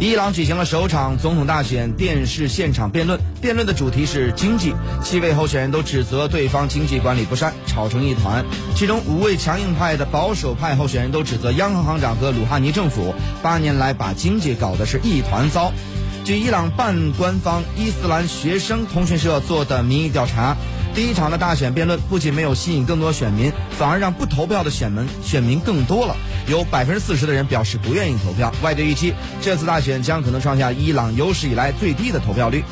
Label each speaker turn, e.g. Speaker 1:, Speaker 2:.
Speaker 1: 伊朗举行了首场总统大选电视现场辩论，辩论的主题是经济。七位候选人都指责对方经济管理不善，吵成一团。其中五位强硬派的保守派候选人都指责央行行长和鲁哈尼政府八年来把经济搞得是一团糟。据伊朗半官方伊斯兰学生通讯社做的民意调查，第一场的大选辩论不仅没有吸引更多选民，反而让不投票的选民选民更多了。有百分之四十的人表示不愿意投票。外界预期这次大选将可能创下伊朗有史以来最低的投票率。